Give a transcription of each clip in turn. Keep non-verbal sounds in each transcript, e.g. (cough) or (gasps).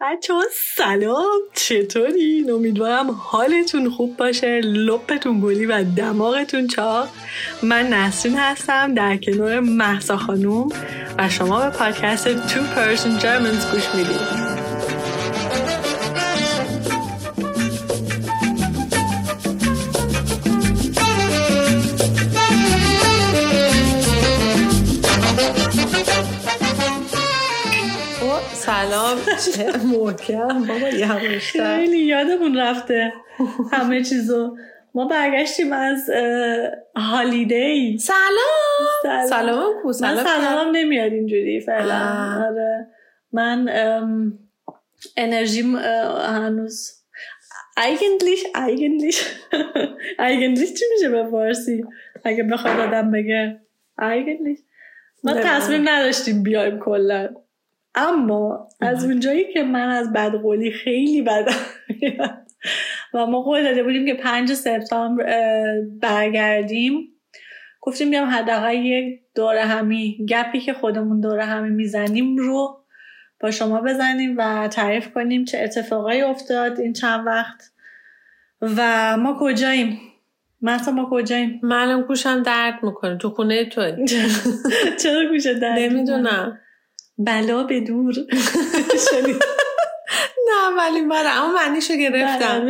بچه سلام چطورین؟ امیدوارم حالتون خوب باشه لپتون گلی و دماغتون چاق من نسرین هستم در کنار محسا خانوم و شما به پادکست Two Person Germans گوش می‌دید چه محکم. بابا یواشتر. خیلی یادمون رفته همه چیزو. ما برگشتیم از هالیدی سلام. سلام. من سلامم نمیاد اینجوری فعلا. آره. من انرژیم هنوز ایگنلیش ایگنلیش (laughs) ایگنلیش چی میشه به فارسی؟ اگه بخواد آدم بگه ایگنلیش ما تصمیم نداشتیم بیایم کلا. اما از اونجایی که من از بدقولی خیلی بدم و ما قول داده بودیم که پنج سپتامبر برگردیم گفتیم بیام حداقل یک دور همی گپی که خودمون دور همی می‌زنیم رو با شما بزنیم و تعریف کنیم چه اتفاقایی افتاد این چند وقت. و ما کجاییم؟ مثلا ما کجاییم؟ منم گوشم درد می‌کنه. تو خونه تو (laughs) چرا گوشه درد نمی‌دونم. بلا به دور. نه ولی من اما معنیشو گرفتم.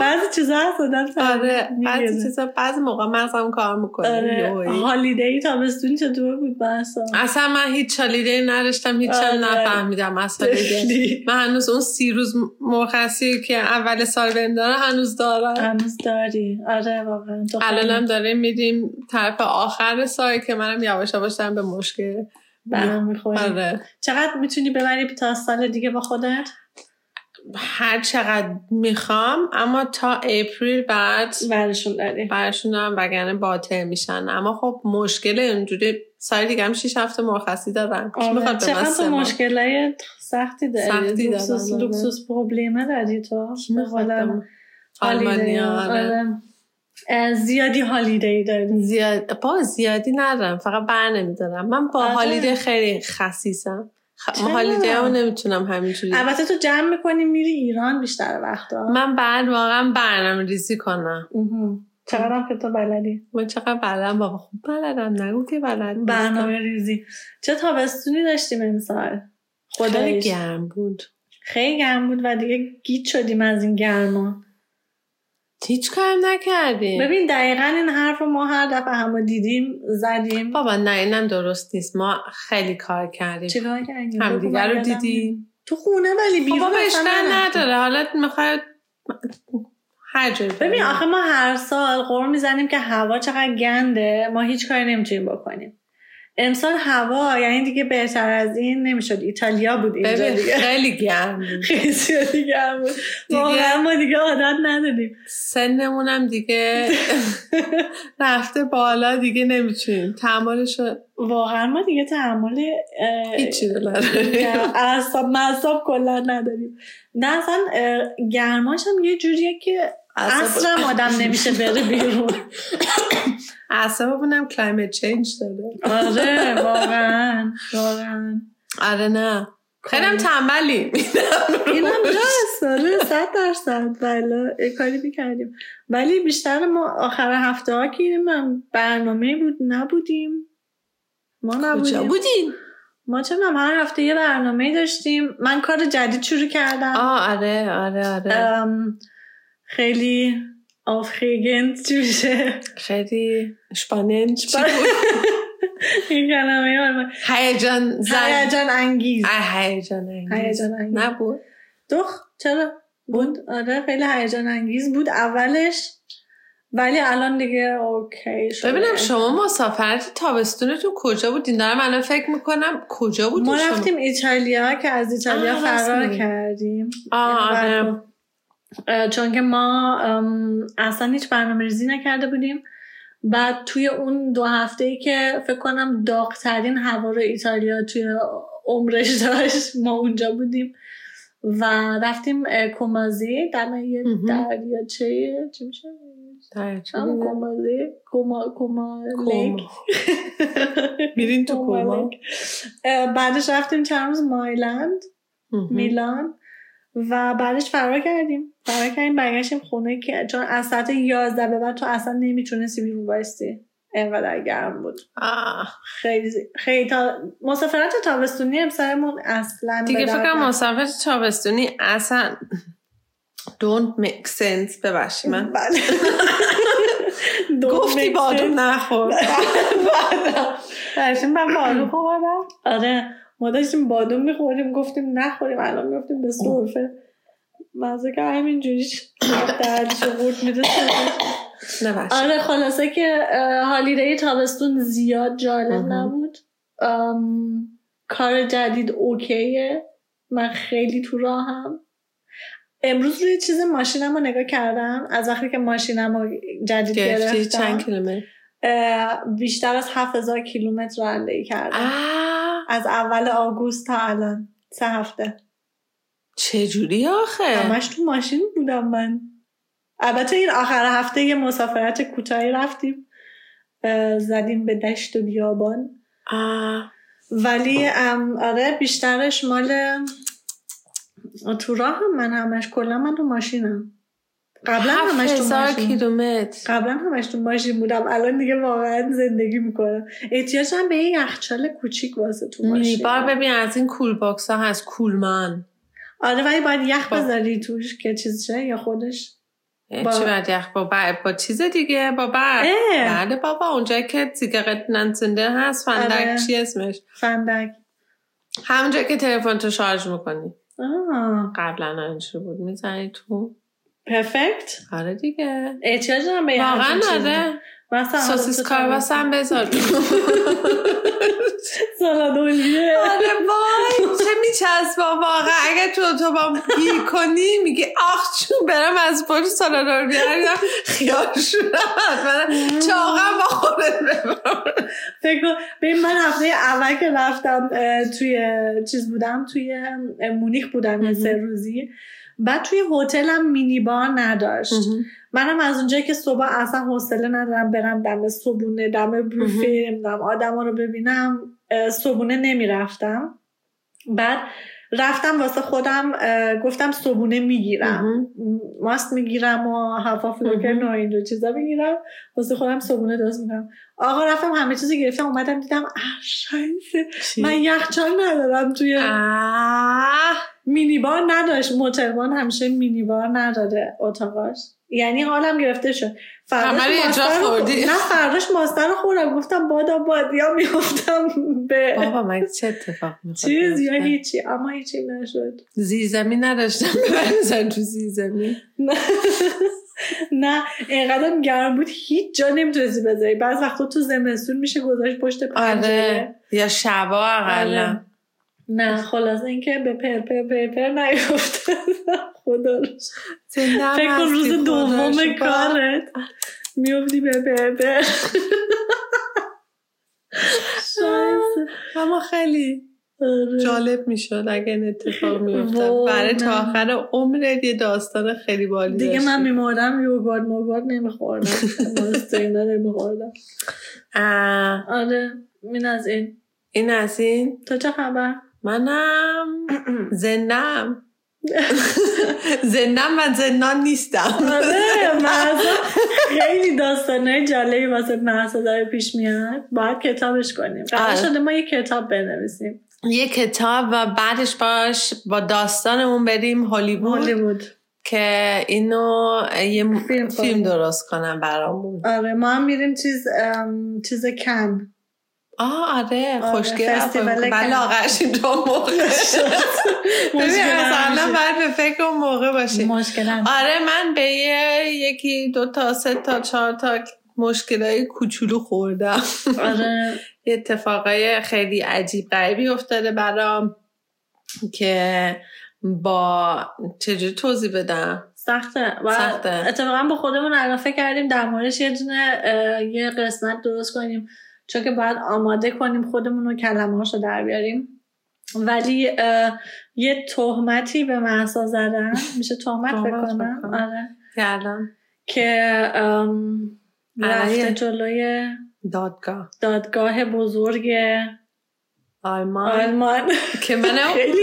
بعضی چیزا هست آدم آره بعضی چیزا بعضی موقع مغزم کار می‌کنه آره. هالیدی تابستون چطور بود بحثا؟ اصلا من هیچ هالیدی نداشتم هیچ آره. نفهمیدم هالیدی من هنوز اون سی روز مرخصی که اول سال بهم داره هنوز دارم. هنوز داری. آره واقعا الانم داریم میدیم طرف آخر سال که منم یواش یواش به مشکل برام می‌خوری آره. چقدر می‌تونی ببری تا سال دیگه با خودت؟ هر چقدر می‌خوام اما تا اپریل بعد برشون داری. برشون دارم وگرنه باطل میشن. اما خب مشکل اینجوری سال دیگه هم شیش هفته مرخصی دارم آره. چقدر مشکل سختی داری؟ سختی لوکسوس, دارم. لوکسوس پروبلیمه داری تو؟ آلمانیا آره. زیادی هالیدی داریم. زیاد با زیادی ندارم فقط بر نمیدارم. من با هالیدی خیلی خصیصم. خ... هالیدی هم نمی‌تونم همینجوری البته تو جمع می‌کنی میری ایران بیشتر وقتا. من بعد واقعا برنامه ریزی کنم چقدر که تو بلدی؟ من چقدر بلدم؟ بابا خوب بلدم نگو که بلد برنامه ریزی چه تابستونی داشتیم امسال؟ خیلی گرم بود. خیلی گرم بود و دیگه گیت شدیم از این گرما. هیچ کارم نکردیم. ببین دقیقا این حرف رو ما هر دفعه همه دیدیم زدیم. بابا نه اینم درست نیست. ما خیلی کار کردیم. چه کردیم؟ همدیگه رو دیدیم. تو خونه ولی بیرون بابا نداره. حالا می‌خواد هر ببین آخه ما هر سال قرار می‌زنیم که هوا چقدر گنده. ما هیچ کاری نمی‌تونیم بکنیم. امسال هوا یعنی دیگه بهتر از این نمی‌شد. ایتالیا بود اینجا دیگه. خیلی گرم بود. (laughs) خیلی گرم بود. واقعا ما دیگه عادت نداریم. سنمونم دیگه (laughs) رفته بالا دیگه نمی‌تونیم تحملش واقعا ما دیگه تحمل هیچی اعصاب مصاب کلا نداریم. نه اصلا گرماش هم یه جوریه که اصلا آدم نمیشه بره بیرون. اصلا ببینم climate change داره. آره واقعا واقعا. آره نه. خیلی هم تنبلی. اینم هست آره صد درصد. بله کاری می‌کردیم. ولی بیشتر ما آخر هفته ها که برنامه بود نبودیم. ما نبودیم. بودیم ما چه هر هفته یه برنامه داشتیم. من کار جدید شروع کردم. آه آره آره آره. خیلی چی میشه. خیلی شپانند این کلمه هیجان هیجان انگیز. هیجان انگیز. نبود. دخ چرا؟ بود. آره خیلی هیجان انگیز بود. اولش ولی الان دیگه اوکی شده. ببینم شما مسافرت تابستونتون کجا بودین؟ دارم الان فکر می‌کنم کجا بودین ما رفتیم ایتالیا که از ایتالیا فرار کردیم. آه چون که ما اصلا هیچ برنامه ریزی نکرده بودیم. بعد توی اون دو هفته ای که فکر کنم داغترین هوا رو ایتالیا توی عمرش داشت ما اونجا بودیم و رفتیم کومازی. در یه دریاچه چی میشه؟ کومازی. کوما کوما (laughs) میرین تو کوما بعدش رفتیم چند روز مایلند. میلان. و بعدش فرار کردیم. فرار کردیم برگشتیم خونه که چون از ساعت 11 به بعد تو اصلا نمی‌تونستی بیرون بایستی. اینقدر گرم بود. خیلی خیلی تا مسافرت تابستونی امسالمون اصلا دیگه فکر مسافرت تابستونی اصلا don't make sense. ببخشی من. (laughs) بله. گفتی بادون نخور. (laughs) بله. من بادون خوردم. آره. ما داشتیم بادون می‌خوریم گفتیم نخوریم الان میفتیم به صرفه مزه که همینجوریش دردش قورت میده. آره خلاصه که هالیدی تابستون زیاد جالب نبود. کار جدید اوکیه. من خیلی تو راهم. امروز روی چیز ماشینم رو نگاه کردم. از وقتی که ماشینم رو جدید گرفتم چند کیلومتر؟ بیشتر از هفت هزار کیلومتر رانندگی کردم. از اول آگوست تا الان. سه هفته. چجوری آخه؟ همش تو ماشین بودم من. البته این آخر هفته یه مسافرت کوتاهی رفتیم. زدیم به دشت و بیابان. ولی آره بیشترش مال تو راه هم من همش. کلا من تو ماشینم. قبلا همش تو ماشین کیلومتر. قبلا همش تو ماشین بودم. الان دیگه واقعا زندگی می‌کنم. احتیاجم به یه یخچال کوچیک واسه تو ماشین. بار ببین از این cool box ها هست. کولمن آره ولی باید یخ بذاری توش که چیز شه یا خودش با... چی باید یخ با, با چیز دیگه؟ با برق بله بابا اونجا که سیگارت ننسنده هست فندک آره. چی اسمش؟ فندک. همونجا که تلفن تو شارژ می‌کنی. قبلا اینجوری بود. می‌زنی تو پرفکت آره دیگه. احتیاج هم به واقعا آره. سوسیس کارواس هم بذار. (laughs) (laughs) سالادولیه آره وای چه میچسبا واقعا. اگه تو تو با گیر کنی میگه آخ چون برم از پشت سالادور بیارم. خیال شدم. چاقم با خودت فکر ببین من هفته اول که رفتم توی چیز بودم توی مونیخ بودم یه سه روزی. بعد توی هتلم مینی بار نداشت منم از اونجایی که صبح اصلا حوصله ندارم برم دم صبونه دم بوفه نمی‌دونم آدما رو ببینم صبونه نمی‌رفتم. بعد رفتم واسه خودم گفتم صبونه می‌گیرم. ماست می‌گیرم و هفا فلوکر ناین رو چیزا می‌گیرم. واسه خودم صبونه درست می‌کنم. آقا رفتم همه چیزی گرفتم اومدم دیدم شانسه من یخچال ندارم توی مینیبار نداشت. موتربان همیشه مینیبار نداره اتاقاش. یعنی حالم گرفته شد. فرداش ماستر نه فرداش ماستر خوردم. گفتم بادا بادیا میفتم به بابا من چه اتفاق چیز یا هیچی. اما هیچی نشد. زیزمی نداشتم. (laughs) ببرزن تو زیزمی نه. اینقدر گرم بود. هیچ جا نمی‌تونستی بذاری. بعض وقتا تو زمستون میشه گذاشت پشت پنجره. آره. یا شبا اقلا. آره. نه خلاص اینکه به پر پر پر پر نیفته خدا فکر روز دوم کارت. میفتی به پر پر. اما خیلی آره. جالب می‌شد اگه این اتفاق میفتد برای تا آخر عمرت یه داستان خیلی بالی دیگه من میمردم یوگارد موگارد نمیخوردم. نمیخوردم. آره این از این. این از این؟ تو چه خبر؟ منم. (clears throat) زنم. (laughs) زنم من زنان نیستم. آره خیلی داستانه جالبی واسه محسا داره پیش میاد. باید کتابش کنیم. قرار شده ما یه کتاب بنویسیم. یه کتاب و بعدش باش با داستانمون بریم هالیوود. هالیوود. که اینو یه فیلم, فیلم درست کنم برامون. آره ما هم میریم چیز چیز کن آه آره, آره، خوشگل بله آقاش دو موقع. (laughs) ببین اصلا باید به فکر اون موقع باشیم آره من به یکی دو تا سه تا چهار تا مشکلای کوچولو خوردم. آره. (laughs) اتفاقای خیلی عجیب غریبی افتاده برام که با چجوری توضیح بدم؟ سخته. و سخته. اتفاقا با خودمون الان کردیم در موردش یه دونه یه قسمت درست کنیم. چون که باید آماده کنیم خودمون رو کلمه رو در بیاریم. ولی یه تهمتی به محسا زدن. میشه تهمت بکنم؟ آره. که رفته جلوی دادگاه. دادگاه بزرگ آلمان. آلمان. که من (laughs)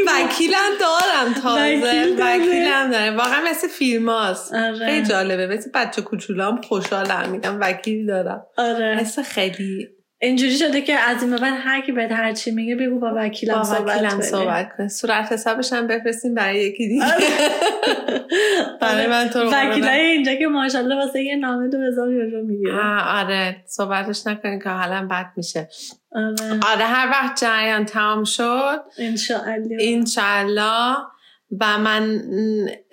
وکیلم دارم تازه. وکیل هم داره. واقعا مثل فیلم هاست. آره. خیلی جالبه. مثل بچه کوچولام خوشحالم. میگم وکیل دارم. آره. مثل خیلی اینجوری شده که از این بعد هر کی بهت هر چی میگه بگو با وکیلم با صحبت وکیلم صحبت کن. صورت حسابش هم بفرستیم برای یکی دیگه. (laughs) برای من تو وکیلای اینجا که ماشاءالله واسه یه نامه دو هزار یورو می‌گیره. آره. صحبتش نکنین که حالا بد میشه. آره. آره هر وقت جریان تمام شد انشاءالله. انشاءالله. و من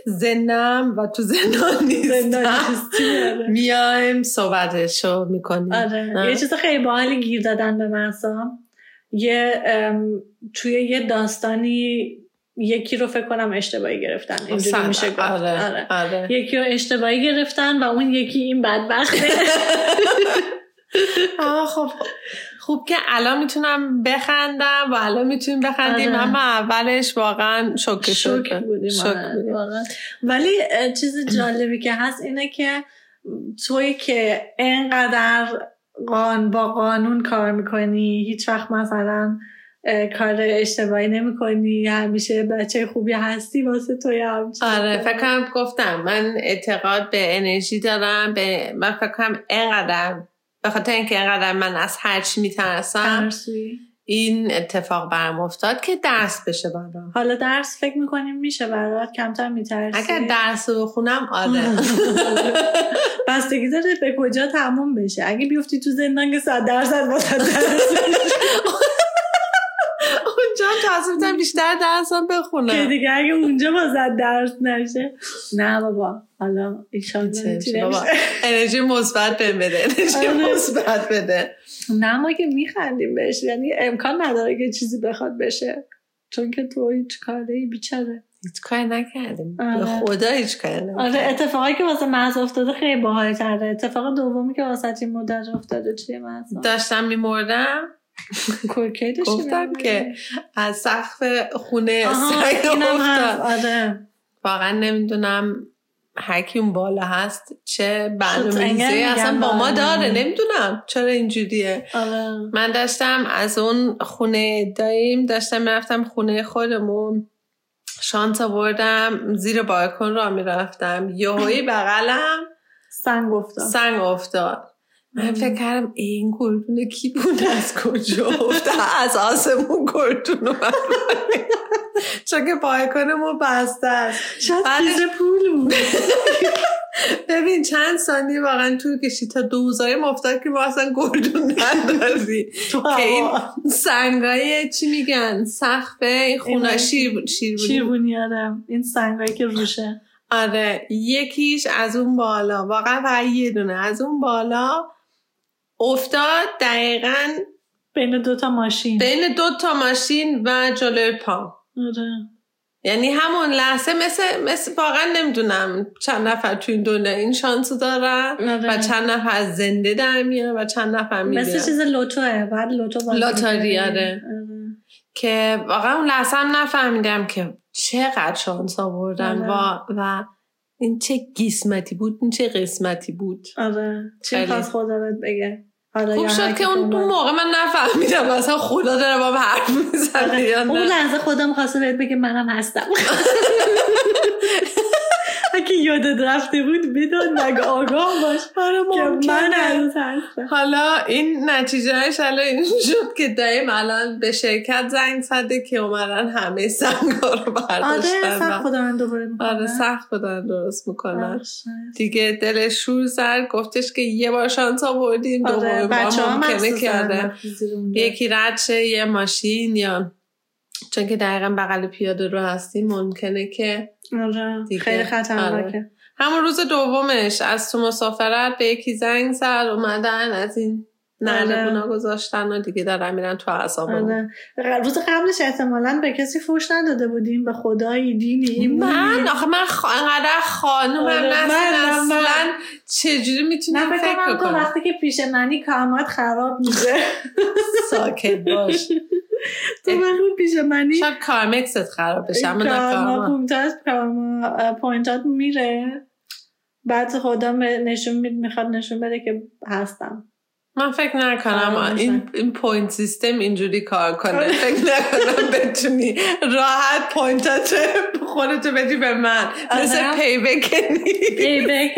زندم و تو زندان (laughs) نیستم آره. میایم صحبتشو می‌کنیم آره. یه چیز خیلی باحالی گیر دادن به من یه توی یه داستانی یکی رو فکر کنم اشتباهی گرفتن اینجوری میشه گفت آره. آره. آره. یکی رو اشتباهی گرفتن و اون یکی این بدبخته (laughs) (laughs) خب خوب که الان می‌تونم بخندم و الان می‌تونیم بخندیم. آره. اما اولش واقعا شوکه شوک بودیم, شوک بودیم. ولی چیز جالبی که هست اینه که توی که اینقدر قان با قانون کار می‌کنی هیچ وقت مثلا کار اشتباهی نمی کنی همیشه بچه خوبی هستی واسه توی هم آره فکرم گفتم من اعتقاد به انرژی دارم به من فکرم اینقدر به خاطر اینکه اینقدر من از هرچی میترسم این اتفاق برم افتاد که درس بشه برام. حالا درس فکر می‌کنیم میشه برات؟ کمتر میترسی؟ اگر درس رو بخونم آره. (laughs) بستگی داره به کجا تموم بشه. اگه بیفتی تو زندان که صد درصد واسه درس (laughs) اونجا هم بیشتر درسم بخونم. که دیگه اگه اونجا با درس نشه. نه بابا حالا بابا انرژی مثبت بده انرژی آره. مثبت بده. نه ما که میخندیم بهش یعنی امکان نداره که چیزی بخواد بشه. چون که تو هیچ کاری بیچاره. هیچ کاری نکردیم. آره. خدا هیچ کاری آره اتفاقی که واسه محض افتاده خیلی باحال تره. اتفاق دومی که واسه این مدت افتاده چیه محض؟ داشتم میمردم. (laughs) گفتم که از سقف خونه سنگ افتاد. آره. واقعا نمی‌دونم هرکی اون بالا هست چه برنامه‌ریزی اصلا با ما داره نمی‌دونم چرا اینجوریه. آره. من داشتم از اون خونه داییم داشتم می‌رفتم خونه خودمون شانس آوردم زیر بالکن را می‌رفتم. یهویی بغلم سنگ افتاد. سنگ افتاد. من فکر کردم این گردون کی بود؟ از کجا افتاد؟ (laughs) از آسمون گردون اومد (laughs) چون که پایکنمون بسته است. شاید (laughs) پول بود. ببین چند ثانیه واقعا طول کشید تا دوزای مفتاد که ما اصلا گردون نداری که این سنگای چی میگن؟ سخفه این خونه شیر شیربونی آدم. این سنگایی که روشه. آره یکیش از اون بالا. واقعا فقط یه دونه. از اون بالا افتاد دقیقا بین دوتا ماشین. بین دوتا ماشین و جلوی پا. آره. یعنی همون لحظه مثل, مثل واقعا نمی‌دونم چند نفر تو این دنیا این شانس دارن آره. و چند نفر زنده در میان و چند نفر میان مثل چیز لوتوه. بعد لوتو لاتاری آره. آره. که واقعا اون لحظه هم نفهمیدم که چقدر شانس آوردن و, و این چه قسمتی بود این چه قسمتی بود. آره. خواست خدا بگه. خوب شد که اون موقع من نفهمیدم اصلا خدا داره با حرف می‌زنه آره. اون لحظه خدا می‌خواسته بهت بگه منم هستم. (laughs) اگه یادت رفته بود بدون نگه آگاه باش. آره که من هستم. حالا این نتیجهش الان این شد که دایم الان به شرکت زنگ زده که اومدن همه سنگا رو برداشتن آره سخت خودم دوباره آره سخت خودم درست می‌کنن دیگه دلش شور زد گفتش که یه بار شانس آوردیم آره بچه ها ممکنه کرده. یکی رد یه ماشین یا چون که دقیقا بغل پیاده رو هستیم ممکنه که آره. خیلی خطرناکه. آره. همون روز دومش از تو مسافرت به یکی زنگ زد اومدن از این نردبونا آره. گذاشتن و دیگه دارن میرن تو آره. روز قبلش احتمالا به کسی فوش نداده بودیم به خدایی دینی. من؟ آخه من انقدر خانوم آره. من اصلا چجوری می‌تونم فکر کنم وقتی که پیش منی کامات خراب میشه. ساکت باش. (laughs) تو بخون پیش منی. شاید کارمکست خراب بشه اما نه پوینتات میره. بعد خدا نشون می‌خواد نشون بده که هستم. من فکر نکنم این, این پوینت سیستم اینجوری کار کنه. فکر نکنم (laughs) بتونی راحت پوینتات خودتو بدی به من. مثل پیبک پیبک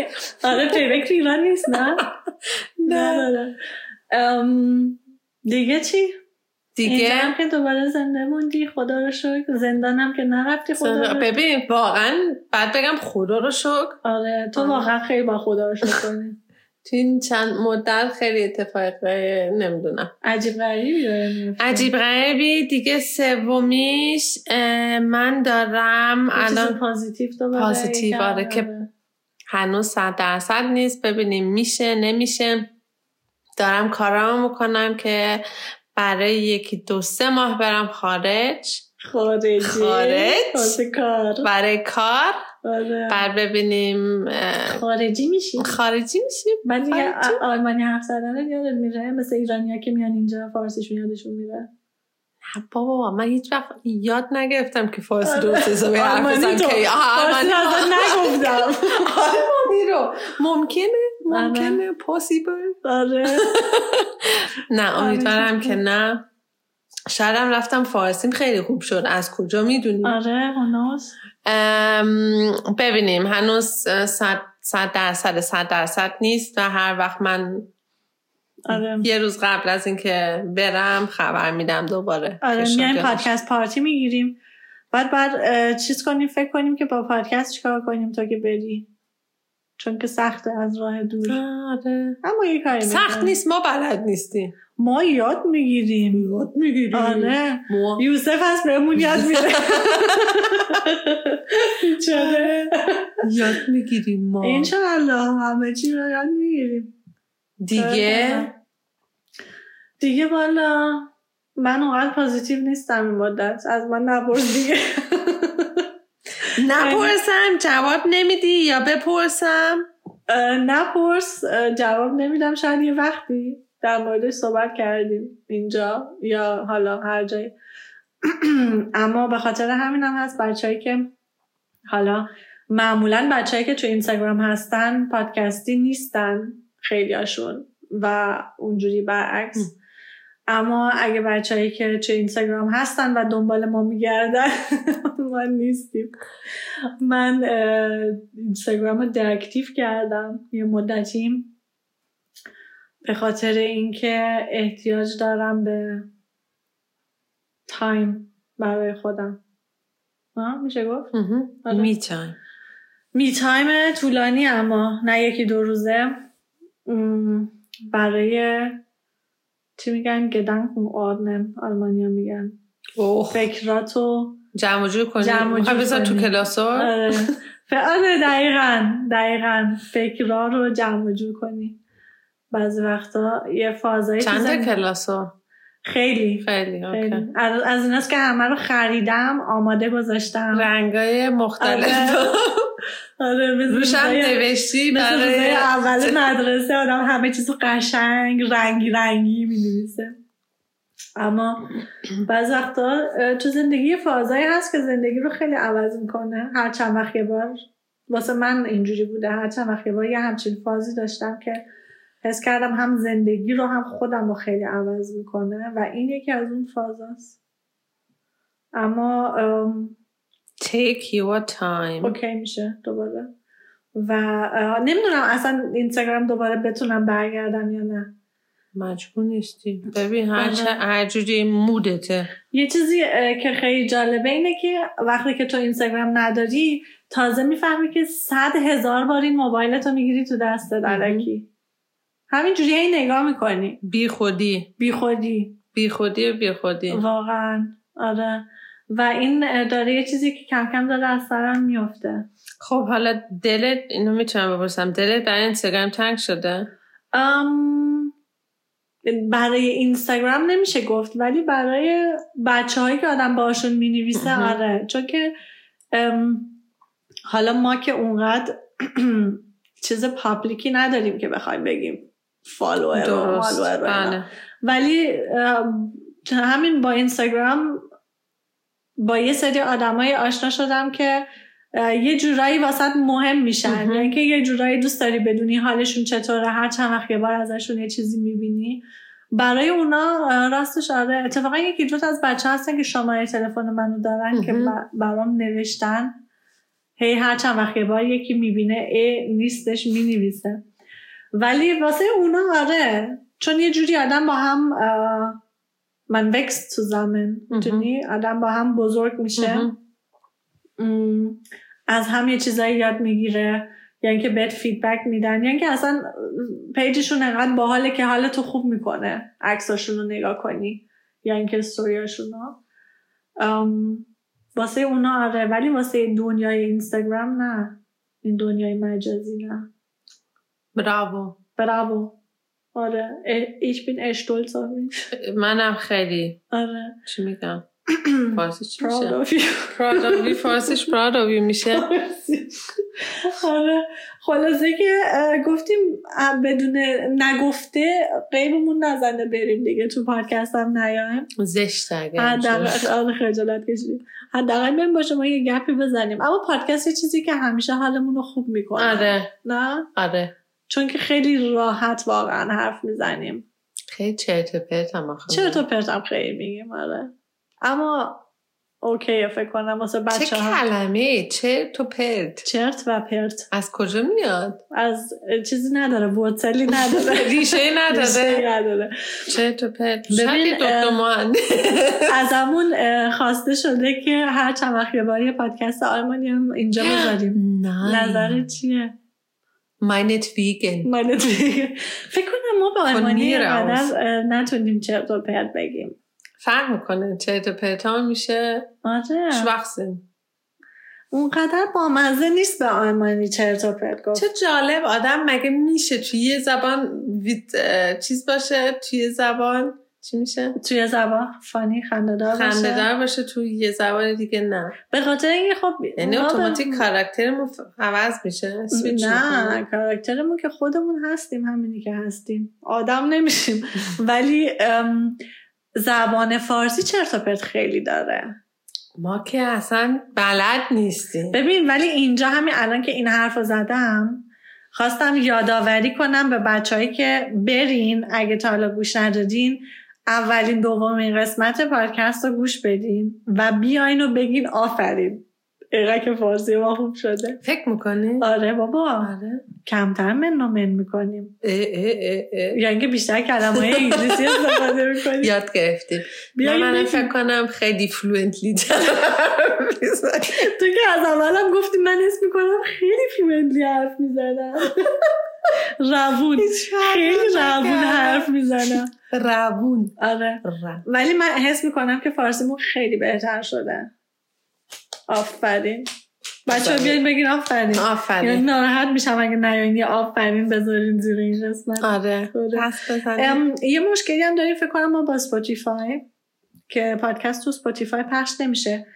آره پیبک تو ایران نیست نه؟ (laughs) نه. دیگه چی؟ دیگه؟ هم که دوباره زنده موندی خدا رو شکر. زندانم که نرفتی خدا رو ببین واقعا بعد بگم خدا رو شکر. آره تو واقعا خیلی با خدا رو شکر کنی. (laughs) تو این چند مدت خیلی اتفاق نمی‌دونم. عجیب غریبی عجیب غریبی. دیگه سومیش من دارم الان پازیتیو پازیتیو آره که هنوز صد درصد نیست. ببینیم میشه نمیشه. دارم کارام می‌کنم که برای یکی دو سه ماه برم خارج. خارجی؟ خارج. کار. برای کار. آره. بر ببینیم خارجی میشیم خارجی میشیم. بعد دیگه آلمانی حرف زدن یادت میره؟ مثل ایرانی که میان اینجا فارسیشون یادشون میره؟ بابا من هیچ وقت یاد نگرفتم که فارسی درست حسابی حرف بزنم که آلمانی نگفتم. (laughs) آلمانی رو. ممکنه ممکنه پاسیبل آره. (laughs) نه امیدوارم که نه. شاید رفتم فارسیم خیلی خوب شد. از کجا می‌دونی؟ آره هنوز؟ ببینیم. هنوز صد درصد صد درصد نیست و هر وقت من آره. یه روز قبل از اینکه برم خبر میدم دوباره. آره میایم پادکست پارتی می‌گیریم. بعد بعد چیز کنیم فکر کنیم که با پادکست چیکار کنیم تا که بری. چون که سخته از راه دور. آره. اما یه کاری سخت نیست ما بلد نیستیم. ما یاد می‌گیریم. یاد می‌گیریم. آره. یوسف هست بهمون یاد میره. (laughs) چرا؟ یاد می‌گیریم ما. انشاءالله همه چی رو یاد می‌گیریم. دیگه؟ دیگه بالا من اونقدر پازیتیو نیستم این مدت. از من نپرس دیگه. (laughs) نپرسم جواب نمیدی یا بپرسم؟ نپرس جواب نمیدم. شاید یه وقتی در موردش صحبت کردیم اینجا یا حالا هر جایی. (clears throat) اما به خاطر همین هم هست بچههایی که حالا معمولا بچههایی که تو اینستاگرام هستن پادکستی نیستن خیلیاشون و اونجوری برعکس. اما اگه بچههایی که چه اینستاگرام هستن و دنبال ما میگردن (laughs) من نیستیم. من اینستاگرام رو deactive کردم. یه مدتیم. به خاطر اینکه احتیاج دارم به time برای خودم. میشه گفت؟ me time. me time طولانی اما نه یکی دو روزه. برای چی میگن؟ گدن آدنن آلمانیا میگن. فکراتو جمع جور کنی جمع تو کلاسا آره. آره دقیقا دقیقا. فکرا رو جمع جور کنی. بعضی وقتا یه فازایی چند تا کلاسا خیلی. خیلی, خیلی. از, از ایناست که همه رو خریدم آماده گذاشتم. رنگای مختلف آره, روشم نوشتی برای (laughs) اول مدرسه آدم همه چیزو قشنگ رنگی رنگی می نویسه اما بعض وقتا تو زندگی فازایی هست که زندگی رو خیلی عوض می‌کنه. هر چند وقت یه بار واسه من اینجوری بوده. هر چند وقت یه بار یه همچین فازی داشتم که حس کردم هم زندگی رو هم خودم رو خیلی عوض می‌کنه و این یکی از اون فازاست اما take your time. اوکی میشه. دوباره. و نمی‌دونم اصلا اینستاگرام دوباره بتونم برگردم یا نه. مجبور نیستی. ببین هر, چه هر جوری مودته. یه چیزی که خیلی جالبه اینه که وقتی که تو اینستاگرام نداری تازه می‌فهمی که صد هزار بار این موبایلتو می‌گیری تو دست درکی. همینجوری هی نگاه می‌کنی. بی خودی. بی خودی. بی خودی بی خودی. واقعا. آره. و این داره یه چیزی که کم کم داره از سرم میفته خب حالا دلت اینو می‌تونم بپرسم. دلت برای اینستاگرام تنگ شده؟ ام برای اینستاگرام نمیشه گفت ولی برای بچه هایی که آدم باشون می‌نویسه آره. چون که حالا ما که اونقدر (clears throat) چیز پابلیکی نداریم که بخوایم بگیم فالوور بله. ولی همین با اینستاگرام با یه سری آدمای آشنا شدم که یه جورایی واسط مهم میشن. یعنی که یه جورایی دوست داری بدونی حالشون چطوره هر چند وقت یه بار ازشون یه چیزی می‌بینی. برای اونا راستش آره اتفاقا یکی دو از بچه هستن که شماره تلفن منو دارن که برام نوشتن. هی هر چند وقت یه بار یکی می‌بینه ای نیستش می‌نویسه. ولی واسه اونا آره چون یه جوری آدم با هم من وکس تو زمین آدم با هم بزرگ میشه. از هم یه چیزایی یاد می‌گیره. یعنی که بهت فیدبک میدن. یعنی که اصلا پیجشون انقدر باحاله که حالتو خوب می‌کنه عکساشون رو نگاه کنی. یعنی که استوریاشون واسه اونا آره. ولی واسه دنیای اینستاگرام نه. این دنیای مجازی نه. براو براو آره. ایش بین اشتول منم خیلی. آره. چی میگم؟ (clears throat) فارسی چی میشه؟ proud فارسیش proud of میشه. آره. خلاصه که گفتیم بدون نگفته قیبمون نزنه بریم دیگه. تو پادکست هم نیایم. زشت اگه آره خجالت کشیدیم. حداقل بریم باشه ما یه گپی بزنیم. اما پادکست یه چیزی که همیشه حالمون رو خوب می‌کنه. آره. نه؟ آره. چون که خیلی راحت واقعا حرف می‌زنیم. خیلی چرت و پرت هم چرت و پرت هم خیلی میگیم آره. اما اوکی فکر کنم واسه بچه چه کلمه؟ چرت و پرت. چرت و پرت. از کجا میاد؟ از چیزی نداره بوتسلی (laughs) نداره. ریشه نداره. نداره. چرت و پرت. ببین (laughs) از همون خواسته شده که هر چند وقت یه پادکست آلمانی هم اینجا (gasps) بذاریم. نظر چیه؟ ماینت ویگن. فکر کنم ما به آلمانی نتونیم چرت و پرت بگیم. فرق می‌کنه چرت و پرتا میشه. آره. شوخسن اونقدر بامزه نیست به آلمانی چرت و پرت گفت. چه جالب. آدم مگه میشه توی یه زبان چیز باشه؟ توی زبان چی میشه؟ توی زبان فانی خندهدار باشه. خندهدار باشه توی یه زبان دیگه نه. به خاطر اینکه خب یعنی اتوماتیک کاراکترمون عوض میشه نه کاراکترمون که خودمون هستیم همینی که هستیم. آدم نمیشیم. (laughs) ولی زبان فارسی چرت و پرت خیلی داره. ما که اصلا بلد نیستیم. ببین ولی اینجا همین الان که این حرف رو زدم خواستم یادآوری کنم به بچههایی که برین اگه تا حالا گوش ندادین اولین دومین قسمت پادکست رو گوش بدین و بیاین و بگین آفرین. اینقدر که فارسی ما خوب شده. فکر می‌کنی؟ آره بابا. آره. کمتر من من می‌کنیم. یعنی که بیشتر کلمه های انگلیسی استفاده می‌کنیم. یاد گرفتیم. من فکر کنم خیلی فلوئنتلی تو که از اولم گفتی من اسم می‌کنم خیلی fluently حرف می‌زنم. (laughs) روون. خیلی روون حرف می‌زنم روون. آره. ولی من حس می‌کنم که فارسیمون خیلی بهتر شده. آفرین. بچه ها بیاین بگین آفرین. آفرین. یعنی ناراحت میشم اگه نیاین یه آفرین بذارین زیر این قسمت. آره. یه مشکلی هم داریم فکر کنم ما با Spotify که پادکست تو Spotify پخش نمیشه.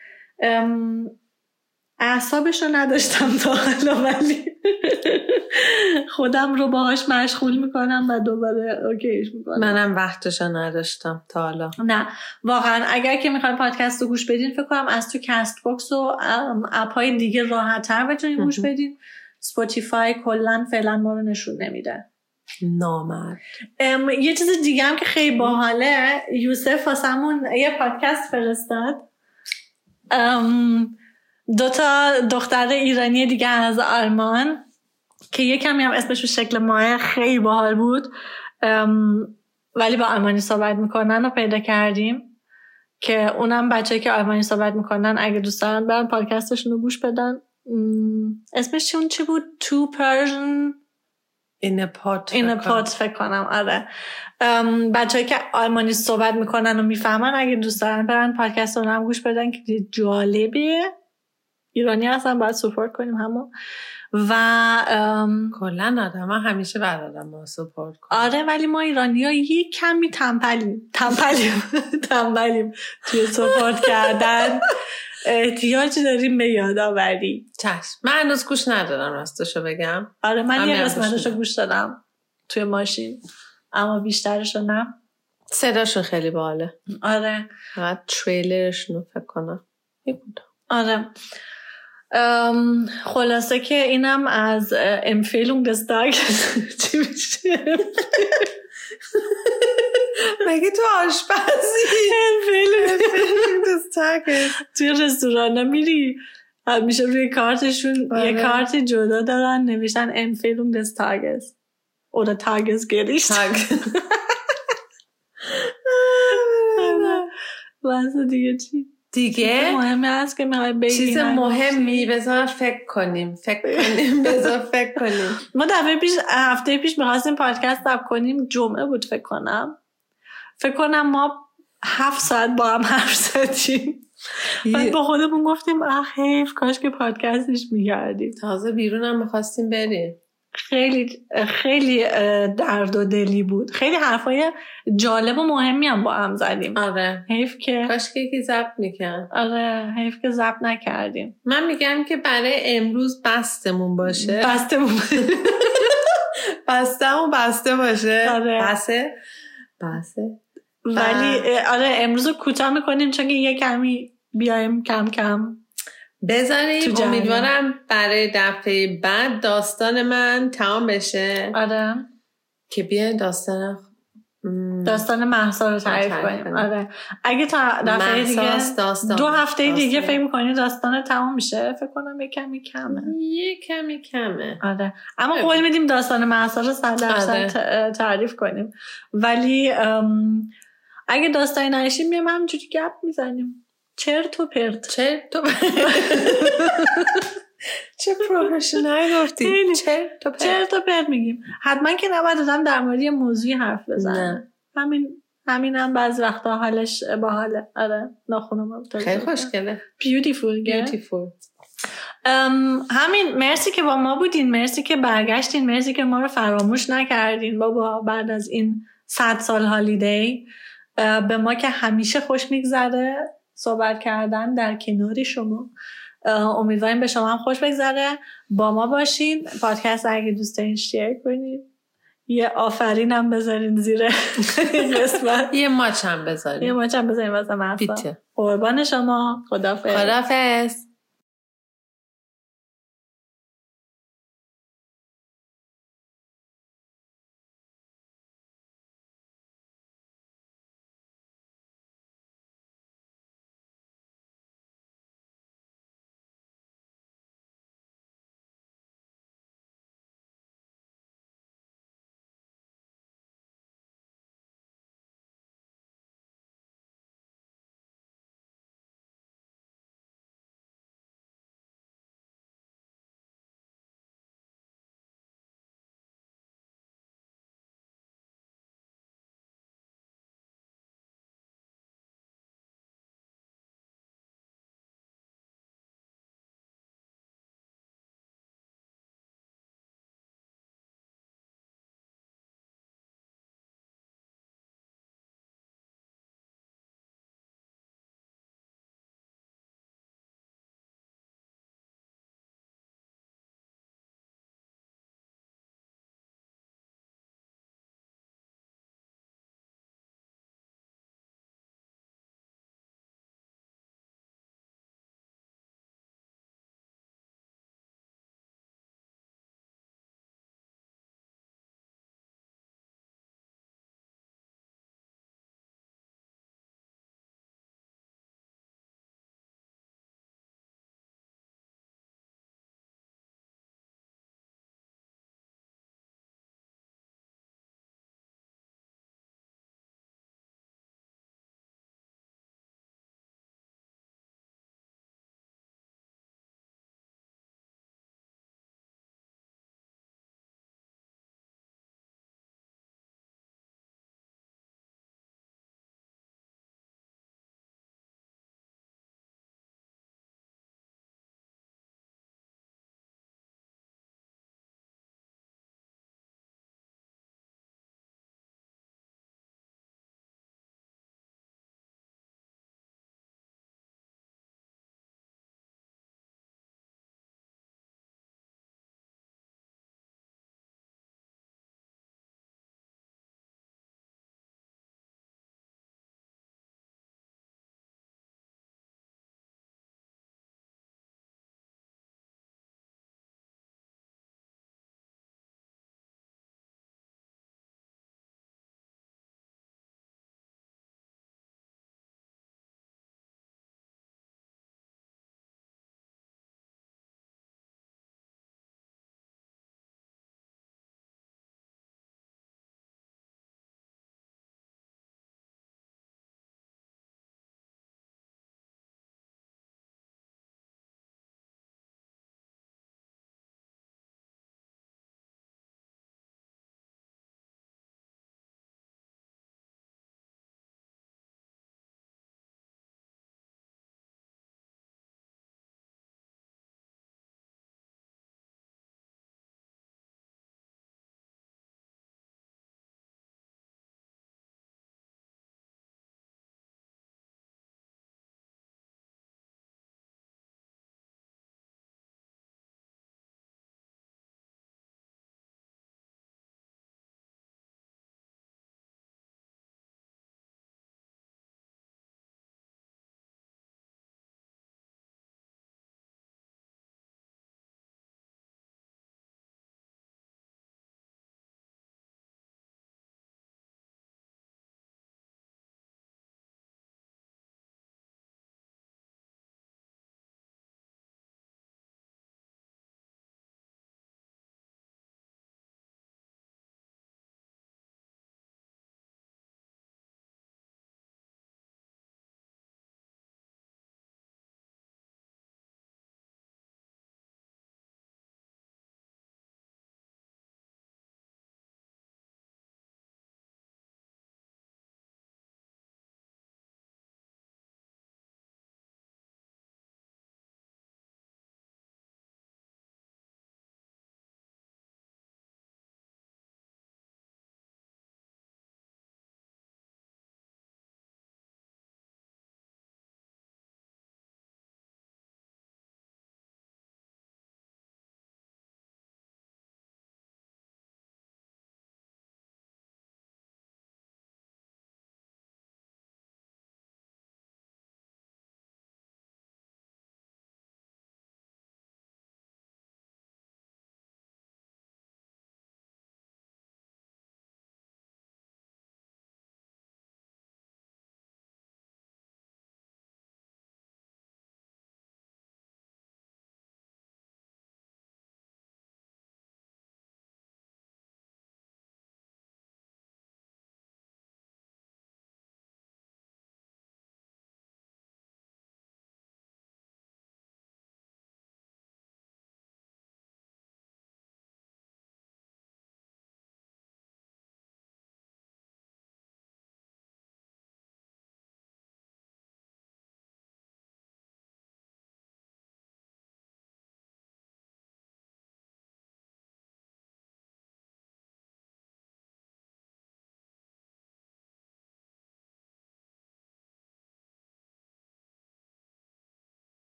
اعصابش رو نداشتم تا حالا ولی (laughs) خودم رو باهاش مشغول می‌کنم و دوباره okay ش می‌کنم. منم وقتش نداشتم تا حالا. نه واقعا اگر که می‌خوایم پادکست رو گوش بدین فکر کنم از تو Castbox و اپ های دیگه راحت تر بتونین گوش بدین. Spotify کلا فعلا ما رو نشون نمیده. نامرد. یه چیز دیگه هم که خیلی باحاله یوسف واسمون یه پادکست فرستاد. دوتا دختر ایرانی دیگه از آلمان که یه کمی هم اسمش شکل ماه خیلی باحال بود ولی با آلمانی صحبت می‌کنن و پیدا کردیم که اونم بچه که آلمانی صحبت می‌کنن اگه دوست دارن برن پادکستشون رو گوش بدن. اسمش چون چی بود؟ تو پرژن؟ این پات این پات فکر کنم آره. بچه که آلمانی صحبت می‌کنن و می‌فهمن اگه دوست دارن برن پادکست رو هم گوش بدن که جالبیه. ایرانی هستن باید سپورت کنیم همون و کلا آدم همیشه بعد آدم ما سپورت کنیم آره ولی ما ایرانی ها یه کمی تنبلیم. تنبلیم. (laughs) تنبلیم توی سپورت کردن. احتیاج داریم به یادآوری. چشم. من هنوز گوش ندادم راستشو بگم. آره من یه قسمتشو گوش دادم توی ماشین اما بیشترشو نه. صداشون خیلی باله آره. فقط تریلرشون فکر کنم. آره. خلاصه که اینم از امفیلونگ دستاگ چی میشه مگه تو آشپزی امفیلونگ دستاگ توی رستوران میری همیشه روی کارتشون یه آره. کارت جدا دارن نوشتن امفیلونگ دستاگز oder? Tagesgericht. Tag. واسه دیگه چی دیگه مهمی هست که می‌خوای چیز مهمی. بذار فکر کنیم فکر کنیم (laughs) بذار فکر کنیم. ما دفعه پیش هفته پیش می‌خواستیم پادکست دب کنیم جمعه بود فکر کنم. فکر کنم ما هفت ساعت با هم حرف زدیم. بعد با خودمون گفتیم اه حیف کاش که پادکستش میگردیم تازه بیرونم می‌خواستیم بریم. خیلی خیلی درد و دلی بود. خیلی حرفای جالب و مهمی هم با هم زدیم. آره. حیف که کاش که یکی ضبط می‌کرد. آره حیف که ضبط نکردیم. من میگم که برای امروز بستمون باشه. بستمون. (laughs) بستمون بسته باشه. آره. بسه. بسه. ولی آره امروز رو کوتاه می‌کنیم چون که یه کمی بیایم کم کم. بذاریم امیدوارم برای دفعه بعد داستان من تمام بشه. آره. که بیا داستان داستان محسا رو تعریف کنیم. آره. اگه تا دفعه دیگه داستان. دو هفته داستان. دیگه فکر می‌کنی داستان تمام میشه؟ فکر کنم یه کمی کمه. یه کمی کمه. آره. اما قول میدیم داستان محسا رو صد درصد آره. تعریف کنیم. ولی اگه داستانی نشیم میام همجوری گپ می‌زنیم. چرت و پرت. چرت و (laughs) چه پروفشنال گفتی. چرت و پرت. چرت و پرت میگیم. حتما که نباید آدم در مورد یه موضوعی حرف بزنه همین همین هم بعض وقتا حالش باحاله آره ناخونم خیلی خوشگله. بیوتیفول بیوتیفول همین مرسی که با ما بودین. مرسی که برگشتین. مرسی که ما رو فراموش نکردین. بابا بعد از این صد سال هالیدی به ما که همیشه خوش میگذره. صحبت کردن در کنار شما. امیدواریم به شما هم خوش بگذره. با ما باشین. پادکست اگه دوست دارین شیر کنید یه آفرین هم بذارین زیر (laughs) قسمت. یه ماچ هم بذارین. یه ماچ هم بذارین واسه محصا قربان شما. خدافز خدافز